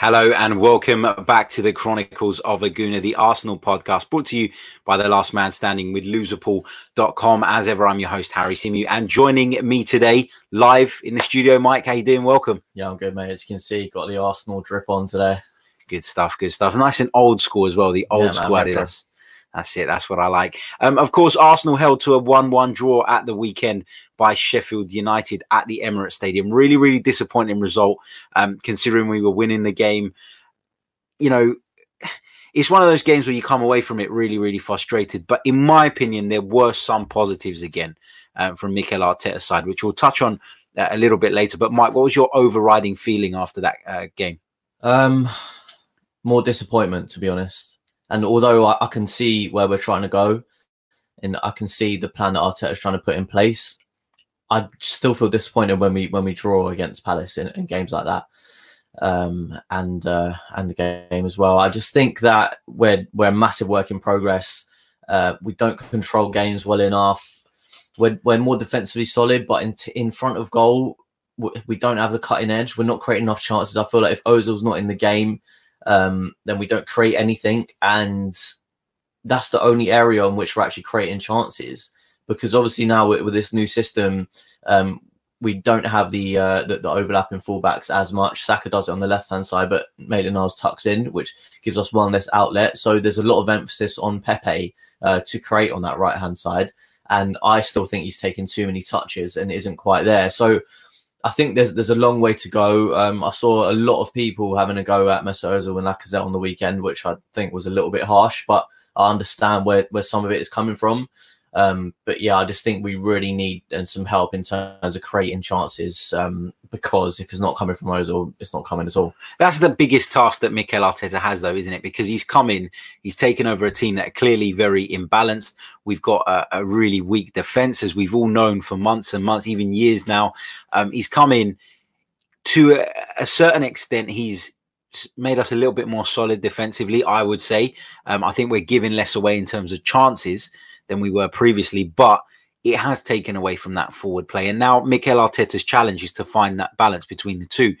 Hello and welcome back to the Chronicles of a Gooner, the Arsenal podcast brought to you by the last man standing with loserpool.com. As ever, I'm your host, Harry Symeou, and joining me today live in the studio, Mike. How you doing? Welcome. Yeah, I'm good, mate. As you can see, got the Arsenal drip on today. Good stuff, good stuff. Nice and old school as well, the old yeah, school Adidas. That's it. That's what I like. Um, of course, Arsenal held to a 1 1 draw at the weekend by Sheffield United at the Emirates Stadium. Really, really disappointing result, um, considering we were winning the game. You know, it's one of those games where you come away from it really, really frustrated. But in my opinion, there were some positives again um, from Mikel Arteta's side, which we'll touch on uh, a little bit later. But Mike, what was your overriding feeling after that uh, game? Um, more disappointment, to be honest. And although I, I, can see where we're trying to go, and I can see the plan that Arteta is trying to put in place, I still feel disappointed when we when we draw against Palace in, in games like that, um, and uh, and the game as well. I just think that we're we're a massive work in progress. Uh, we don't control games well enough. We're, we're more defensively solid, but in in front of goal, we don't have the cutting edge. We're not creating enough chances. I feel like if Ozil's not in the game, um, then we don't create anything. And that's the only area in which we're actually creating chances. Because obviously now with, with this new system, um, we don't have the, uh, the, the overlapping fullbacks as much. Saka does it on the left hand side, but Maitland-Niles tucks in, which gives us one less outlet. So there's a lot of emphasis on Pepe uh, to create on that right hand side. And I still think he's taking too many touches and isn't quite there. So I think there's there's a long way to go. Um, I saw a lot of people having a go at Mesut and Lacazette on the weekend, which I think was a little bit harsh, but I understand where, where some of it is coming from. Um, but yeah, I just think we really need uh, some help in terms of creating chances um, because if it's not coming from Ozil, it's not coming at all. That's the biggest task that Mikel Arteta has, though, isn't it? Because he's come in, he's taken over a team that are clearly very imbalanced. We've got a, a really weak defense, as we've all known for months and months, even years now. Um, he's come in to a, a certain extent. He's made us a little bit more solid defensively, I would say. Um, I think we're giving less away in terms of chances than we were previously, but it has taken away from that forward play. And now Mikel Arteta's challenge is to find that balance between the two.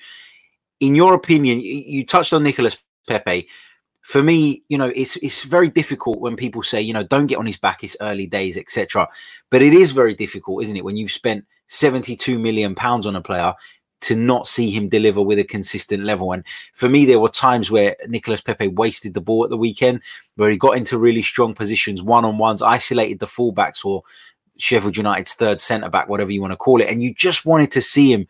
In your opinion, you touched on Nicolas Pepe. For me, you know, it's it's very difficult when people say, you know, don't get on his back, it's early days, etc. But it is very difficult, isn't it, when you've spent 72 million pounds on a player to not see him deliver with a consistent level. And for me, there were times where Nicolas Pepe wasted the ball at the weekend, where he got into really strong positions, one on ones, isolated the fullbacks or Sheffield United's third centre back, whatever you want to call it. And you just wanted to see him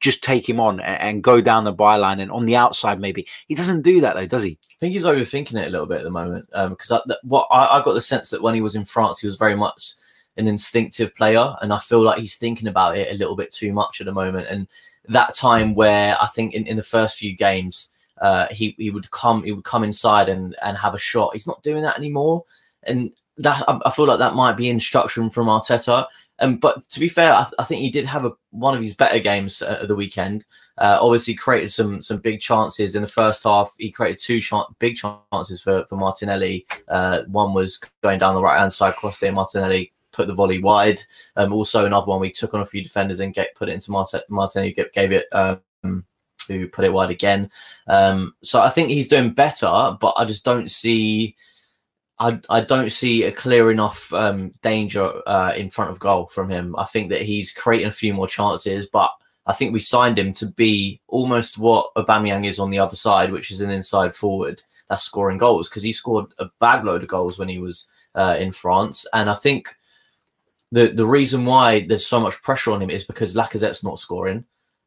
just take him on and, and go down the byline and on the outside, maybe. He doesn't do that though, does he? I think he's overthinking it a little bit at the moment. Because um, what I, I got the sense that when he was in France, he was very much an instinctive player, and I feel like he's thinking about it a little bit too much at the moment. And that time where I think in, in the first few games, uh, he he would come he would come inside and and have a shot. He's not doing that anymore, and that I, I feel like that might be instruction from Arteta. Um, but to be fair, I, th- I, think he did have a, one of his better games uh, the weekend. Uh, obviously, created some some big chances in the first half. He created two ch- big chances for for Martinelli. Uh, one was going down the right hand side, crossed in. Martinelli put the volley wide. Um, also another one we took on a few defenders and get put it into Martin, Martin who gave it um, who put it wide again. Um, so I think he's doing better, but I just don't see. I, I don't see a clear enough um, danger uh, in front of goal from him. I think that he's creating a few more chances, but I think we signed him to be almost what Aubameyang is on the other side, which is an inside forward that's scoring goals because he scored a bag load of goals when he was uh, in France, and I think the the reason why there's so much pressure on him is because Lacazette's not scoring.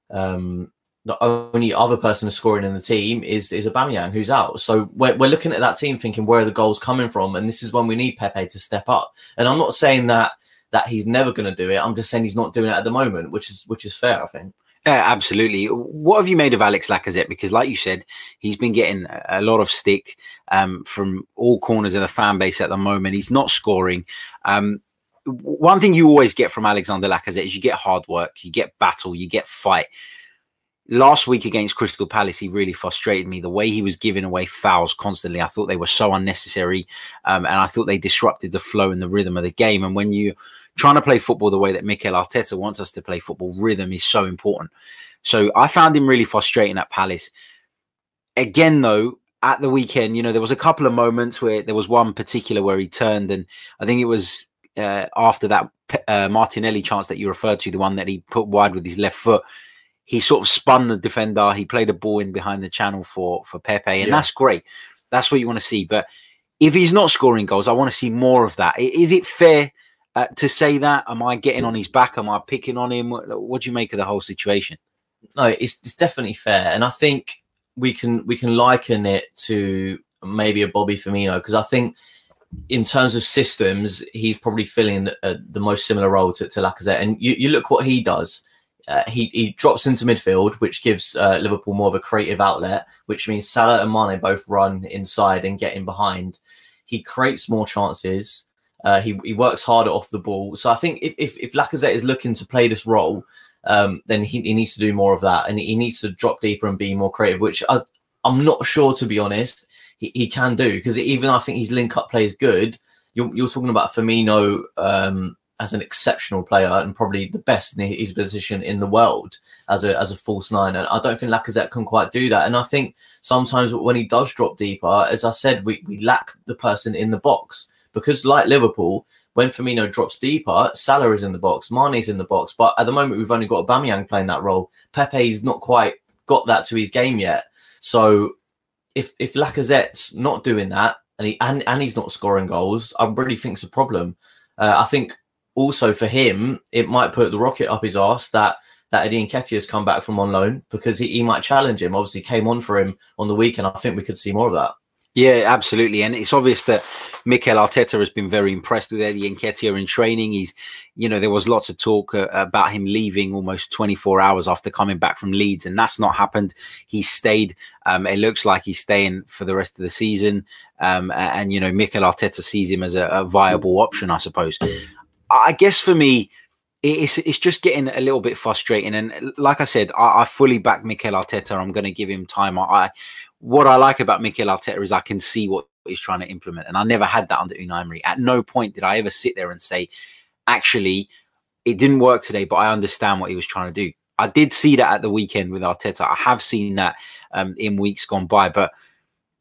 Um, the only other person scoring in the team is is Aubameyang, who's out. So we're, we're looking at that team thinking where are the goals coming from, and this is when we need Pepe to step up. And I'm not saying that that he's never going to do it. I'm just saying he's not doing it at the moment, which is which is fair, I think. Yeah, absolutely. What have you made of Alex Lacazette? Because, like you said, he's been getting a lot of stick um, from all corners of the fan base at the moment. He's not scoring. Um, one thing you always get from Alexander Lacazette is you get hard work, you get battle, you get fight. Last week against Crystal Palace, he really frustrated me. The way he was giving away fouls constantly, I thought they were so unnecessary, um, and I thought they disrupted the flow and the rhythm of the game. And when you're trying to play football the way that Mikel Arteta wants us to play football, rhythm is so important. So I found him really frustrating at Palace. again, though, at the weekend, you know, there was a couple of moments where there was one particular where he turned, and I think it was uh, after that uh, Martinelli chance that you referred to, the one that he put wide with his left foot. He sort of spun the defender. He played a ball in behind the channel for for Pepe, and yeah. that's great. That's what you want to see. But if he's not scoring goals, I want to see more of that. Is it fair uh, to say that? Am I getting on his back? Am I picking on him? What, what do you make of the whole situation? No, it's, it's definitely fair, and I think we can we can liken it to maybe a Bobby Firmino because I think in terms of systems, he's probably filling the, uh, the most similar role to, to Lacazette. And you, you look what he does. Uh, he, he drops into midfield, which gives uh, Liverpool more of a creative outlet, which means Salah and Mane both run inside and get in behind. He creates more chances. Uh, he, he works harder off the ball. So I think if, if, if Lacazette is looking to play this role, um, then he, he needs to do more of that. And he needs to drop deeper and be more creative, which I, I'm not sure, to be honest, he, he can do. Because even I think his link up play is good. You're, you're talking about Firmino um, as an exceptional player and probably the best in his position in the world as a as a false nine. And I don't think Lacazette can quite do that. And I think sometimes when he does drop deeper, as I said, we, we lack the person in the box because like Liverpool, when Firmino drops deeper, Salah is in the box, Mane's in the box. But at the moment, we've only got Aubameyang playing that role. Pepe's not quite got that to his game yet. So if if Lacazette's not doing that and he and, and he's not scoring goals, I really think it's a problem. Uh, I think also for him, it might put the rocket up his arse that that Eddie Nketiah has come back from on loan because he, he might challenge him. Obviously, came on for him on the weekend. I think we could see more of that. Yeah, absolutely. And it's obvious that Mikel Arteta has been very impressed with Eddie Nketiah in training. He's, you know, there was lots of talk uh, about him leaving almost 24 hours after coming back from Leeds, and that's not happened. He stayed. Um, it looks like he's staying for the rest of the season. Um, and, you know, Mikel Arteta sees him as a, a viable option, I suppose. I guess for me, it's it's just getting a little bit frustrating. And like I said, I, I fully back Mikel Arteta. I'm going to give him time. I, what I like about Mikel Arteta is I can see what he's trying to implement, and I never had that under Unai Emery. At no point did I ever sit there and say, actually, it didn't work today, but I understand what he was trying to do. I did see that at the weekend with Arteta. I have seen that um, in weeks gone by, but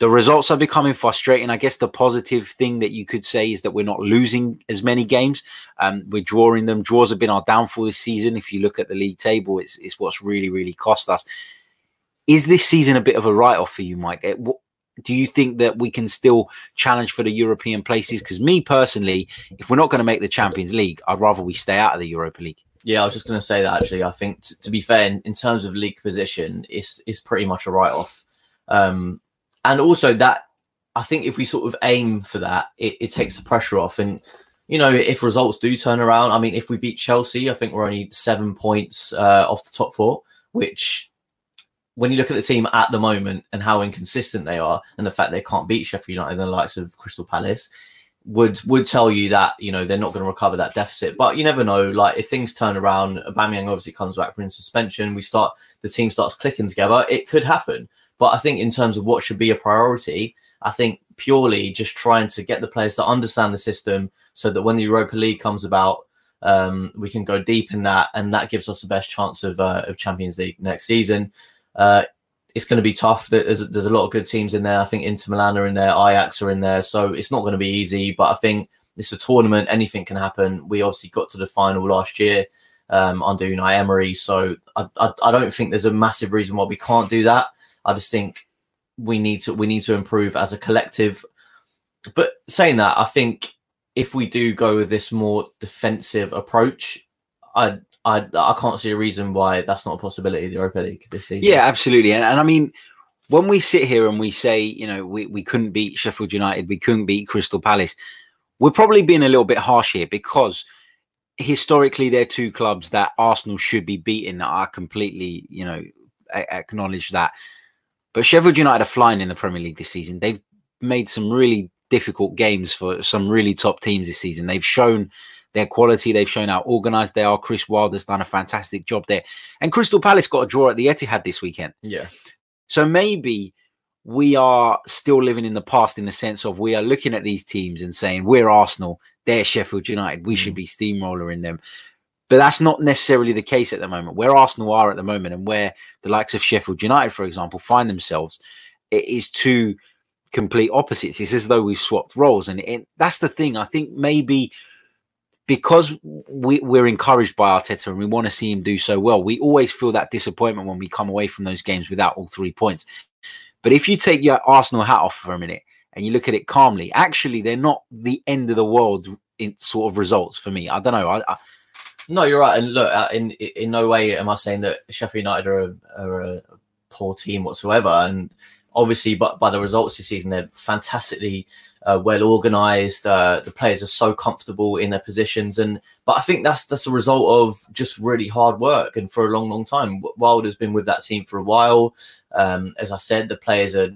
the results are becoming frustrating. I guess the positive thing that you could say is that we're not losing as many games. Um, we're drawing them. Draws have been our downfall this season. If you look at the league table, it's, it's what's really, really cost us. Is this season a bit of a write off for you, Mike? Do you think that we can still challenge for the European places? Because me personally, if we're not going to make the Champions League, I'd rather we stay out of the Europa League. Yeah, I was just going to say that actually. I think t- to be fair, in, in, terms of league position, it's it's pretty much a write off. Um, and also that I think if we sort of aim for that, it, it takes the pressure off. And you know, if results do turn around, I mean, if we beat Chelsea, I think we're only seven points uh, off the top four, which when you look at the team at the moment and how inconsistent they are, and the fact they can't beat Sheffield United and the likes of Crystal Palace, would would tell you that you know they're not going to recover that deficit. But you never know. Like if things turn around, Aubameyang obviously comes back from suspension. We start the team starts clicking together. It could happen. But I think in terms of what should be a priority, I think purely just trying to get the players to understand the system so that when the Europa League comes about, um, we can go deep in that, and that gives us the best chance of uh, of Champions League next season. Uh, it's going to be tough. There's, there's a lot of good teams in there. I think Inter Milan are in there, Ajax are in there, so it's not going to be easy. But I think it's a tournament; anything can happen. We obviously got to the final last year um, under Unai Emery, so I, I, I don't think there's a massive reason why we can't do that. I just think we need to we need to improve as a collective. But saying that, I think if we do go with this more defensive approach, I I I can't see a reason why that's not a possibility. in The Europa League this season. Yeah, absolutely, and, and I mean. When we sit here and we say, you know, we, we couldn't beat Sheffield United, we couldn't beat Crystal Palace, we're probably being a little bit harsh here because historically they're two clubs that Arsenal should be beating. That I completely, you know, acknowledge that. But Sheffield United are flying in the Premier League this season. They've made some really difficult games for some really top teams this season. They've shown their quality. They've shown how organised they are. Chris Wilder's done a fantastic job there. And Crystal Palace got a draw at the Etihad this weekend. Yeah. So maybe we are still living in the past in the sense of we are looking at these teams and saying, we're Arsenal, they're Sheffield United. We mm. should be steamrolling them. But that's not necessarily the case at the moment. Where Arsenal are at the moment and where the likes of Sheffield United, for example, find themselves, it is two complete opposites. It's as though we've swapped roles, and it, that's the thing. I think maybe because we, we're encouraged by Arteta and we want to see him do so well, we always feel that disappointment when we come away from those games without all three points. But if you take your Arsenal hat off for a minute and you look at it calmly, actually, they're not the end of the world in sort of results for me. I don't know. I, I no, you're right. And look, uh, in in no way am I saying that Sheffield United are a, are a poor team whatsoever. And obviously, but by the results this season, they're fantastically uh, well organized. Uh, the players are so comfortable in their positions, and but I think that's that's a result of just really hard work and for a long, long time. Wild has been with that team for a while. Um, as I said, the players are,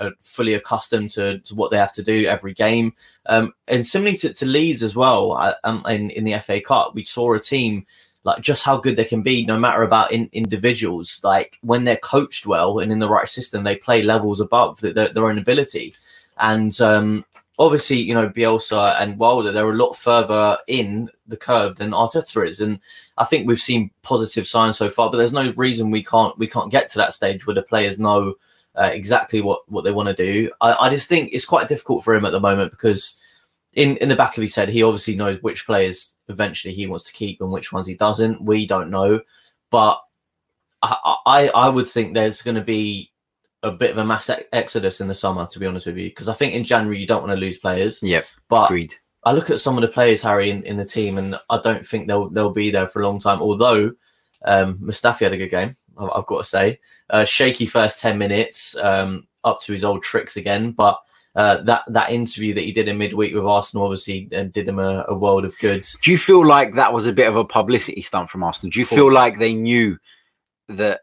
are fully accustomed to, to, what they have to do every game, um, and similarly to, to Leeds as well. I, um, in in the FA Cup, we saw a team like just how good they can be no matter about in, individuals like when they're coached well and in the right system they play levels above the, their, their own ability and um, obviously, you know, Bielsa and Wilder, they're a lot further in the curve than Arteta is. And I think we've seen positive signs so far, but there's no reason we can't we can't get to that stage where the players know uh, exactly what, what they want to do. I, I just think it's quite difficult for him at the moment because in, in the back of his head, he obviously knows which players eventually he wants to keep and which ones he doesn't. We don't know. But I, I, I would think there's going to be a bit of a mass exodus in the summer, to be honest with you, because I think in January you don't want to lose players. Yep. But agreed. I look at some of the players, Harry, in, in the team, and I don't think they'll they'll be there for a long time. Although um, Mustafi had a good game, I've got to say. Uh, shaky first ten minutes, um, up to his old tricks again, but. Uh, that that interview that he did in midweek with Arsenal obviously uh, did him a, a, world of good. Do you feel like that was a bit of a publicity stunt from Arsenal? Do you feel like they knew that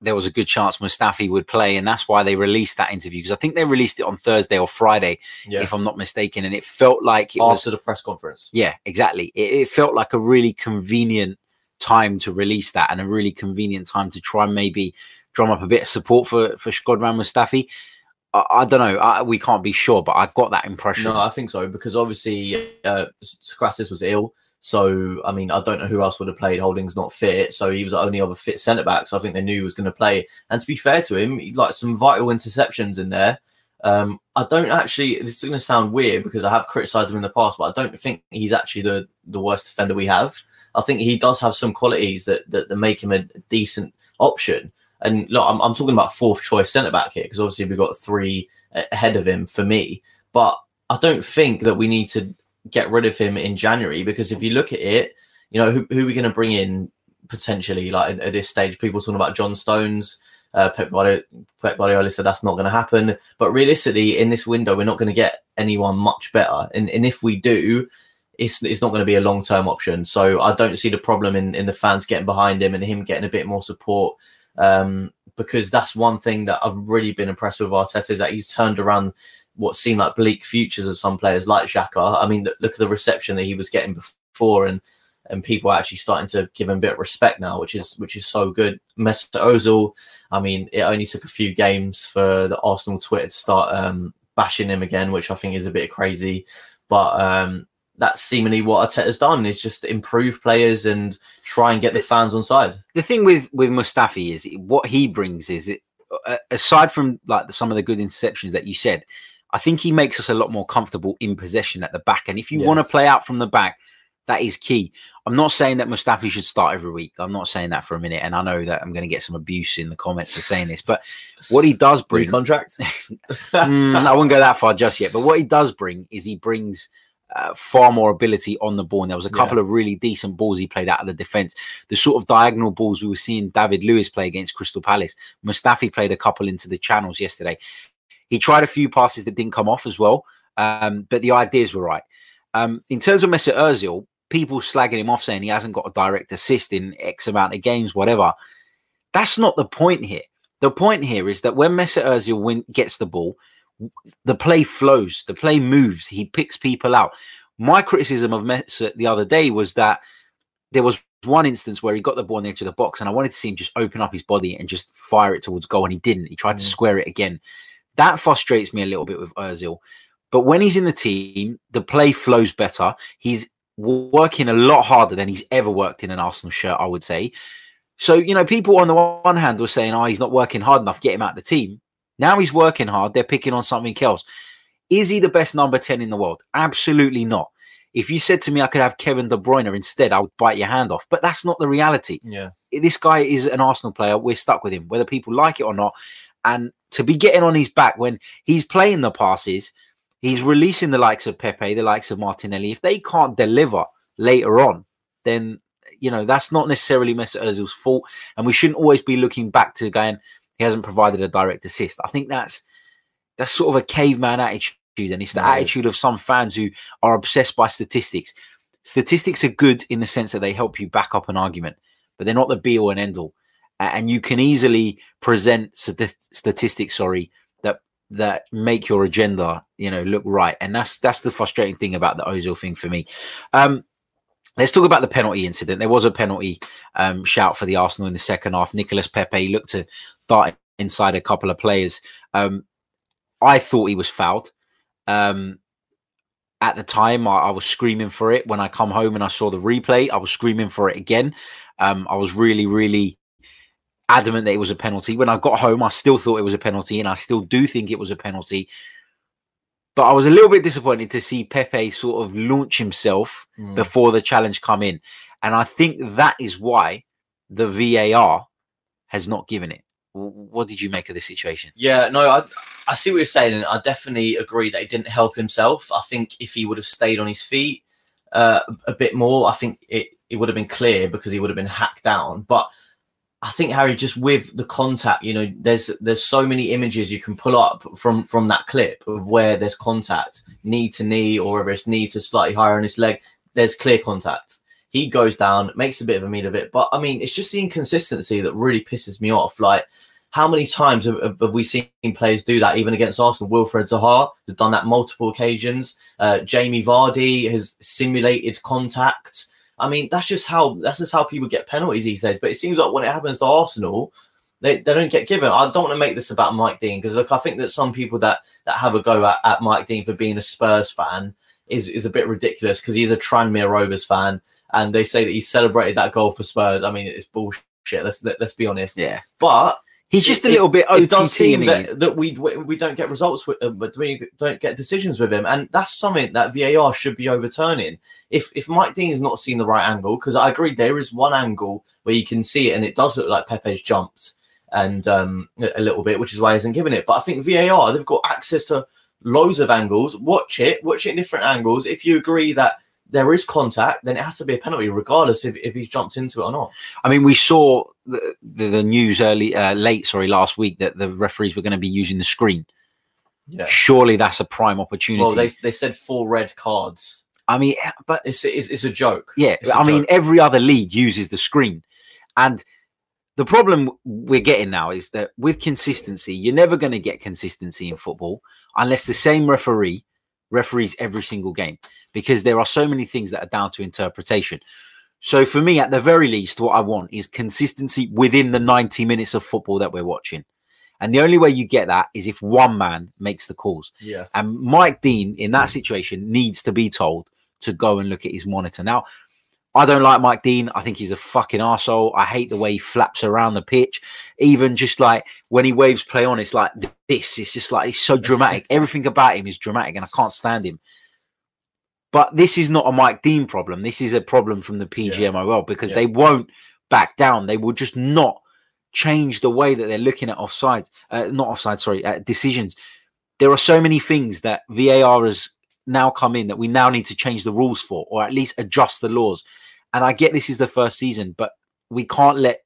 there was a good chance Mustafi would play, and that's why they released that interview. Because I think they released it on Thursday or Friday, yeah. if I'm not mistaken, and it felt like it after was, the press conference. Yeah, exactly. It, it, felt like a really convenient time to release that, and a really convenient time to try and maybe drum up a bit of support for for Shkodran Mustafi. I, I don't know. I, we can't be sure, but I got that impression. No, I think so because obviously uh, Sokratis was ill. So, I mean, I don't know who else would have played. Holding's not fit, so he was the only other fit centre back. So I think they knew he was going to play. And to be fair to him, he like some vital interceptions in there. Um, I don't actually. This is going to sound weird because I have criticised him in the past, but I don't think he's actually the the worst defender we have. I think he does have some qualities that that, that make him a decent option. And look, I'm, I'm talking about fourth choice centre back here because obviously we've got three ahead of him for me. But I don't think that we need to get rid of him in January because if you look at it, you know, who, who are we going to bring in potentially like at, this stage? People talking about John Stones. Uh, Pep, Guardiola, Pep Guardiola said that's not going to happen. But realistically, in this window, we're not going to get anyone much better. And, and if we do, it's, it's not going to be a long term option. So I don't see the problem in, in the fans getting behind him and him getting a bit more support. Um, because that's one thing that I've really been impressed with Arteta is that he's turned around what seemed like bleak futures of some players like Xhaka. I mean, look at the reception that he was getting before, and and people are actually starting to give him a bit of respect now, which is which is so good. Mesut Ozil, I mean, it only took a few games for the Arsenal Twitter to start um, bashing him again, which I think is a bit crazy, but. Um, that's seemingly what Arteta's done is just improve players and try and get the fans on side. The thing with with Mustafi is what he brings is it aside from like some of the good interceptions that you said, I think he makes us a lot more comfortable in possession at the back. And if you want to play out from the back, that is key. I'm not saying that Mustafi should start every week. I'm not saying that for a minute. And I know that I'm going to get some abuse in the comments for saying this. But what he does bring. contract? mm, I wouldn't go that far just yet. But what he does bring is he brings. Uh, far more ability on the ball. And there was a couple yeah. of really decent balls he played out of the defense. The sort of diagonal balls we were seeing David Luiz play against Crystal Palace. Mustafi played a couple into the channels yesterday. He tried a few passes that didn't come off as well, um, but the ideas were right. Um, in terms of Mesut Ozil, people slagging him off saying he hasn't got a direct assist in X amount of games, whatever. That's not the point here. The point here is that when Mesut Ozil win, gets the ball, the play flows, the play moves, he picks people out. My criticism of Mesut the other day was that there was one instance where he got the ball on the edge of the box, and I wanted to see him just open up his body and just fire it towards goal, and he didn't. He tried mm. to square it again. That frustrates me a little bit with Ozil. But when he's in the team, the play flows better. He's working a lot harder than he's ever worked in an Arsenal shirt, I would say. So, you know, people on the one hand were saying, oh, he's not working hard enough, get him out of the team. Now he's working hard. They're picking on something else. Is he the best number 10 in the world? Absolutely not. If you said to me I could have Kevin De Bruyne instead, I would bite your hand off. But that's not the reality. Yeah. This guy is an Arsenal player. We're stuck with him, whether people like it or not. And to be getting on his back when he's playing the passes, he's releasing the likes of Pepe, the likes of Martinelli. If they can't deliver later on, then you know that's not necessarily Mesut Ozil's fault, and we shouldn't always be looking back to going he hasn't provided a direct assist. I think that's that's sort of a caveman attitude, and it's the is. attitude of some fans who are obsessed by statistics. Statistics are good in the sense that they help you back up an argument, but they're not the be all and end all. And you can easily present stati- statistics, sorry, that that make your agenda, you know, look right. And that's that's the frustrating thing about the Ozil thing for me. Um, let's talk about the penalty incident. There was a penalty um, shout for the Arsenal in the second half. Nicolas Pepe looked to dart inside a couple of players. Um, I thought he was fouled. Um, at the time, I, I was screaming for it. When I come home and I saw the replay, I was screaming for it again. Um, I was really, really adamant that it was a penalty. When I got home, I still thought it was a penalty, and I still do think it was a penalty. But I was a little bit disappointed to see Pepe sort of launch himself Mm. before the challenge come in, and I think that is why the VAR has not given it. What did you make of this situation? Yeah, no, I I see what you're saying, and I definitely agree that he didn't help himself. I think if he would have stayed on his feet uh, a bit more, I think it, it would have been clear because he would have been hacked down. But I think Harry, just with the contact, you know, there's there's so many images you can pull up from from that clip of where there's contact, knee to knee, or whether it's knee to slightly higher on his leg. There's clear contact. He goes down, makes a bit of a meal of it. But I mean, it's just the inconsistency that really pisses me off. Like how many times have, have- we seen players do that, even against Arsenal? Wilfred Zaha has done that multiple occasions. Uh, Jamie Vardy has simulated contact. I mean, that's just how that's just how people get penalties these days. But it seems like when it happens to Arsenal, they, they don't get given. I don't want to make this about Mike Dean because look, I think that some people that that have a go at, at Mike Dean for being a Spurs fan is is a bit ridiculous because he's a Tranmere Rovers fan, and they say that he celebrated that goal for Spurs. I mean, it's bullshit. Let's let, let's be honest. Yeah, But he's just a it- little bit it does OTT. seem that, that we we don't get results with him, but we don't get decisions with him, and that's something that VAR should be overturning. If if Mike Dean has not seen the right angle, because I agree there is one angle where you can see it, and it does look like Pepe's jumped and um, a a little bit, which is why he hasn't given it. But I think VAR they've got access to loads of angles. Watch it, watch it in different angles. If you agree that there is contact, then it has to be a penalty, regardless if, if he jumps into it or not. I mean, we saw the, the, the news early, uh, late, sorry, last week that the referees were going to be using the screen. Yeah. Surely that's a prime opportunity. Well, they, they said four red cards. I mean, but It's it's, it's a joke. yeah, It's I mean, joke. every other league uses the screen, and the problem we're getting now is that with consistency, you're never going to get consistency in football unless the same referee referees every single game because there are so many things that are down to interpretation. So for me, at the very least, what I want is consistency within the 90 minutes of football that we're watching. And the only way you get that is if one man makes the calls. Yeah. And Mike Dean, in that situation, needs to be told to go and look at his monitor. Now, I don't like Mike Dean. I think he's a fucking arsehole. I hate the way he flaps around the pitch. Even just like when he waves play on, it's like this. It's just like he's so dramatic. Everything about him is dramatic, and I can't stand him. But this is not a Mike Dean problem. This is a problem from the PGMOL because Yeah. they won't back down. They will just not change the way that they're looking at offsides, uh, not offside, sorry, uh, decisions. There are so many things that VAR has now come in that we now need to change the rules for, or at least adjust the laws. And I get this is the first season, but we can't let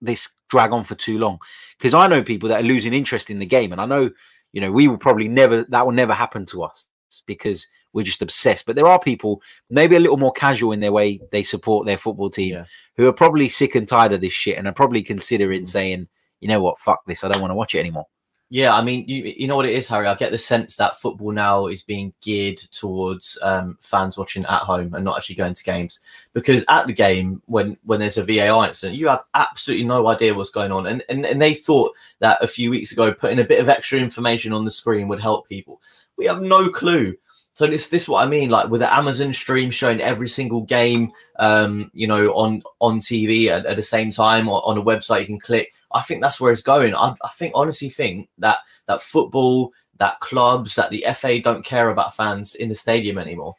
this drag on for too long because I know people that are losing interest in the game, and I know you know we will probably never that will never happen to us because we're just obsessed. But there are people maybe a little more casual in their way they support their football team Yeah. who are probably sick and tired of this shit and are probably considering Mm. saying, you know what, fuck this, I don't want to watch it anymore. Yeah, I mean, you you know what it is, Harry. I get the sense that football now is being geared towards um, fans watching at home and not actually going to games. Because at the game, when when there's a VAR incident, you have absolutely no idea what's going on, and and, and they thought that a few weeks ago putting a bit of extra information on the screen would help people. We have no clue. So this this is what I mean, like with the Amazon stream showing every single game, um, you know, on on TV at, at the same time or on a website you can click. I think that's where it's going. I, I think honestly think that that football, that clubs, that the FA don't care about fans in the stadium anymore.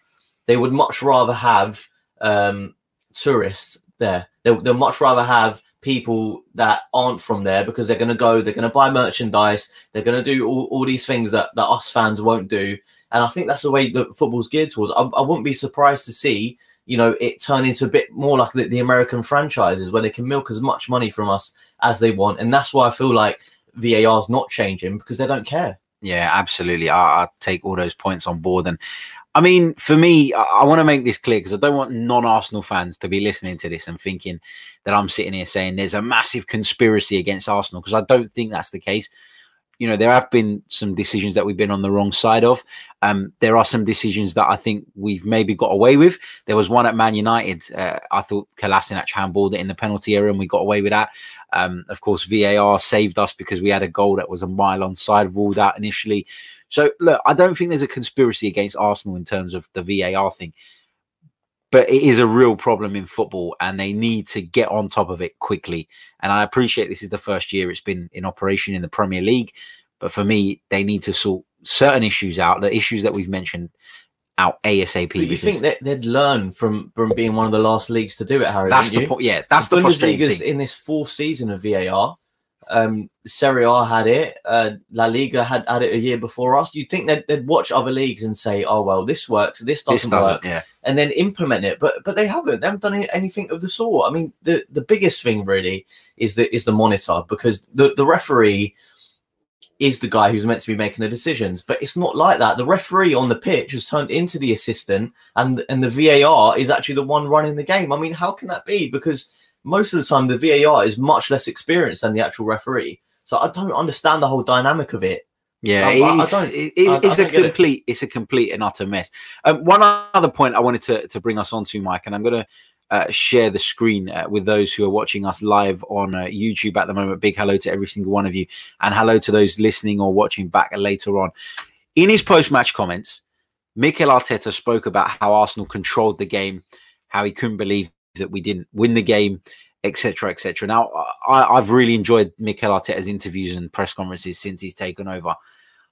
They would much rather have um, tourists there. They'll, they'll much rather have people that aren't from there because they're going to go, they're going to buy merchandise, they're going to do all, all these things that, that us fans won't do. And I think that's the way that football's geared towards. I, I wouldn't be surprised to see, you know, it turn into a bit more like the, the American franchises where they can milk as much money from us as they want. And that's why I feel like VAR is not changing because they don't care. Yeah, absolutely. I, I take all those points on board. And I mean, for me, I, I want to make this clear because I don't want non-Arsenal fans to be listening to this and thinking that I'm sitting here saying there's a massive conspiracy against Arsenal because I don't think that's the case. You know, there have been some decisions that we've been on the wrong side of. Um, there are some decisions that I think we've maybe got away with. There was one at Man United. Uh, I thought Kolasinac handballed it in the penalty area and we got away with that. Um, of course, VAR saved us because we had a goal that was a mile onside, ruled out initially. So look, I don't think there's a conspiracy against Arsenal in terms of the VAR thing, but it is a real problem in football, and they need to get on top of it quickly. And I appreciate this is the first year it's been in operation in the Premier League, but for me, they need to sort certain issues out, the issues that we've mentioned out ASAP. But you think that they'd learn from from being one of the last leagues to do it, Harry? That's the point. Yeah, that's the, the Bundesliga's in this fourth season of VAR. Um, Serie A had it. Uh, La Liga had had it a year before us. You'd think they'd, they'd watch other leagues and say, "Oh well, this works. This doesn't, this doesn't work," yeah. and then implement it. But but they haven't. They haven't done anything of the sort. I mean, the the biggest thing really is the is the monitor because the the referee is the guy who's meant to be making the decisions. But it's not like that. The referee on the pitch has turned into the assistant, and and the VAR is actually the one running the game. I mean, how can that be? Because most of the time the VAR is much less experienced than the actual referee. So I don't understand the whole dynamic of it. Yeah, I, I, don't, it, it's a complete, it. it's a complete and utter mess. Um, one other point I wanted to, to bring us on to, Mike, and I'm going to uh, share the screen uh, with those who are watching us live on uh, YouTube at the moment. Big hello to every single one of you, and hello to those listening or watching back later on. In his post-match comments, Mikel Arteta spoke about how Arsenal controlled the game, how he couldn't believe that we didn't win the game, etc., etc. Now, I, have really enjoyed Mikel Arteta's interviews and press conferences since he's taken over.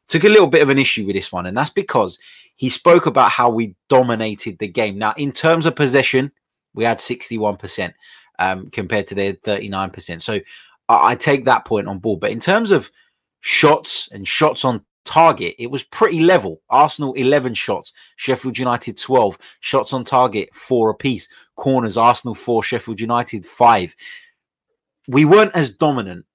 Took a little bit of an issue with this one, and that's because he spoke about how we dominated the game. Now, in terms of possession, we had 61% um, compared to their 39%. So I, I take that point on board. But in terms of shots and shots on target, it was pretty level. Arsenal 11 shots, Sheffield United 12 shots on target, four apiece. Corners, Arsenal 4, Sheffield United 5. We weren't as dominant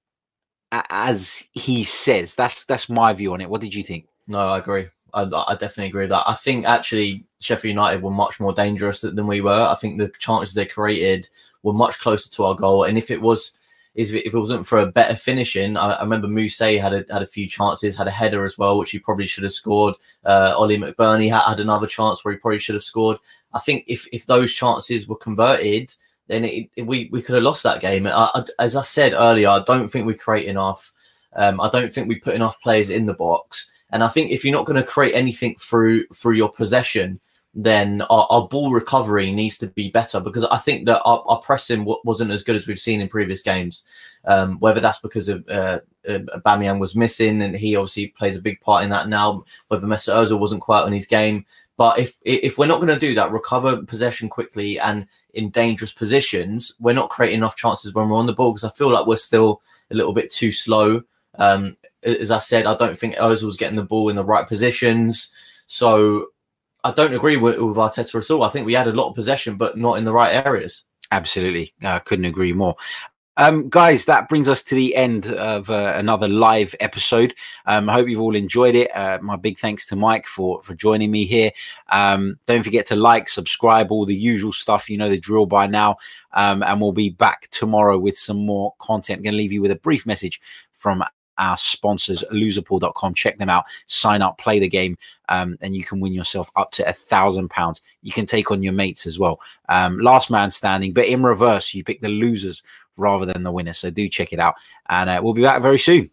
as he says. That's that's my view on it. What did you think? No, I agree. I, I definitely agree with that. I think actually Sheffield United were much more dangerous than we were. I think the chances they created were much closer to our goal. And if it was is if it wasn't for a better finishing, I, I remember Mousset had a, had a few chances, had a header as well, which he probably should have scored. Uh, Oli McBurnie had, had another chance where he probably should have scored. I think if if those chances were converted, then it, it, we we could have lost that game. I, I, as I said earlier, I don't think we create enough. Um, I don't think we put enough players in the box. And I think if you're not going to create anything through through your possession, then our, our, ball recovery needs to be better because I think that our, our pressing w- wasn't as good as we've seen in previous games. Um, whether that's because of uh, uh, Aubameyang was missing and he obviously plays a big part in that now. Whether Mesut Ozil wasn't quite on his game, but if if we're not going to do that, recover possession quickly and in dangerous positions, we're not creating enough chances when we're on the ball because I feel like we're still a little bit too slow. Um, as I said, I don't think Ozil's getting the ball in the right positions. So I don't agree with, with Arteta at all. I think we had a lot of possession, but not in the right areas. Absolutely. I uh, couldn't agree more. Um, guys, that brings us to the end of uh, another live episode. Um, I hope you've all enjoyed it. Uh, my big thanks to Mike for for joining me here. Um, don't forget to like, subscribe, all the usual stuff. You know the drill by now. Um, and we'll be back tomorrow with some more content. I'm going to leave you with a brief message from our sponsors, loserpool.com. Check them out, sign up, play the game, um, and you can win yourself up to a thousand pounds. You can take on your mates as well. Um, last man standing, but in reverse, you pick the losers rather than the winners. So do check it out, and uh, we'll be back very soon.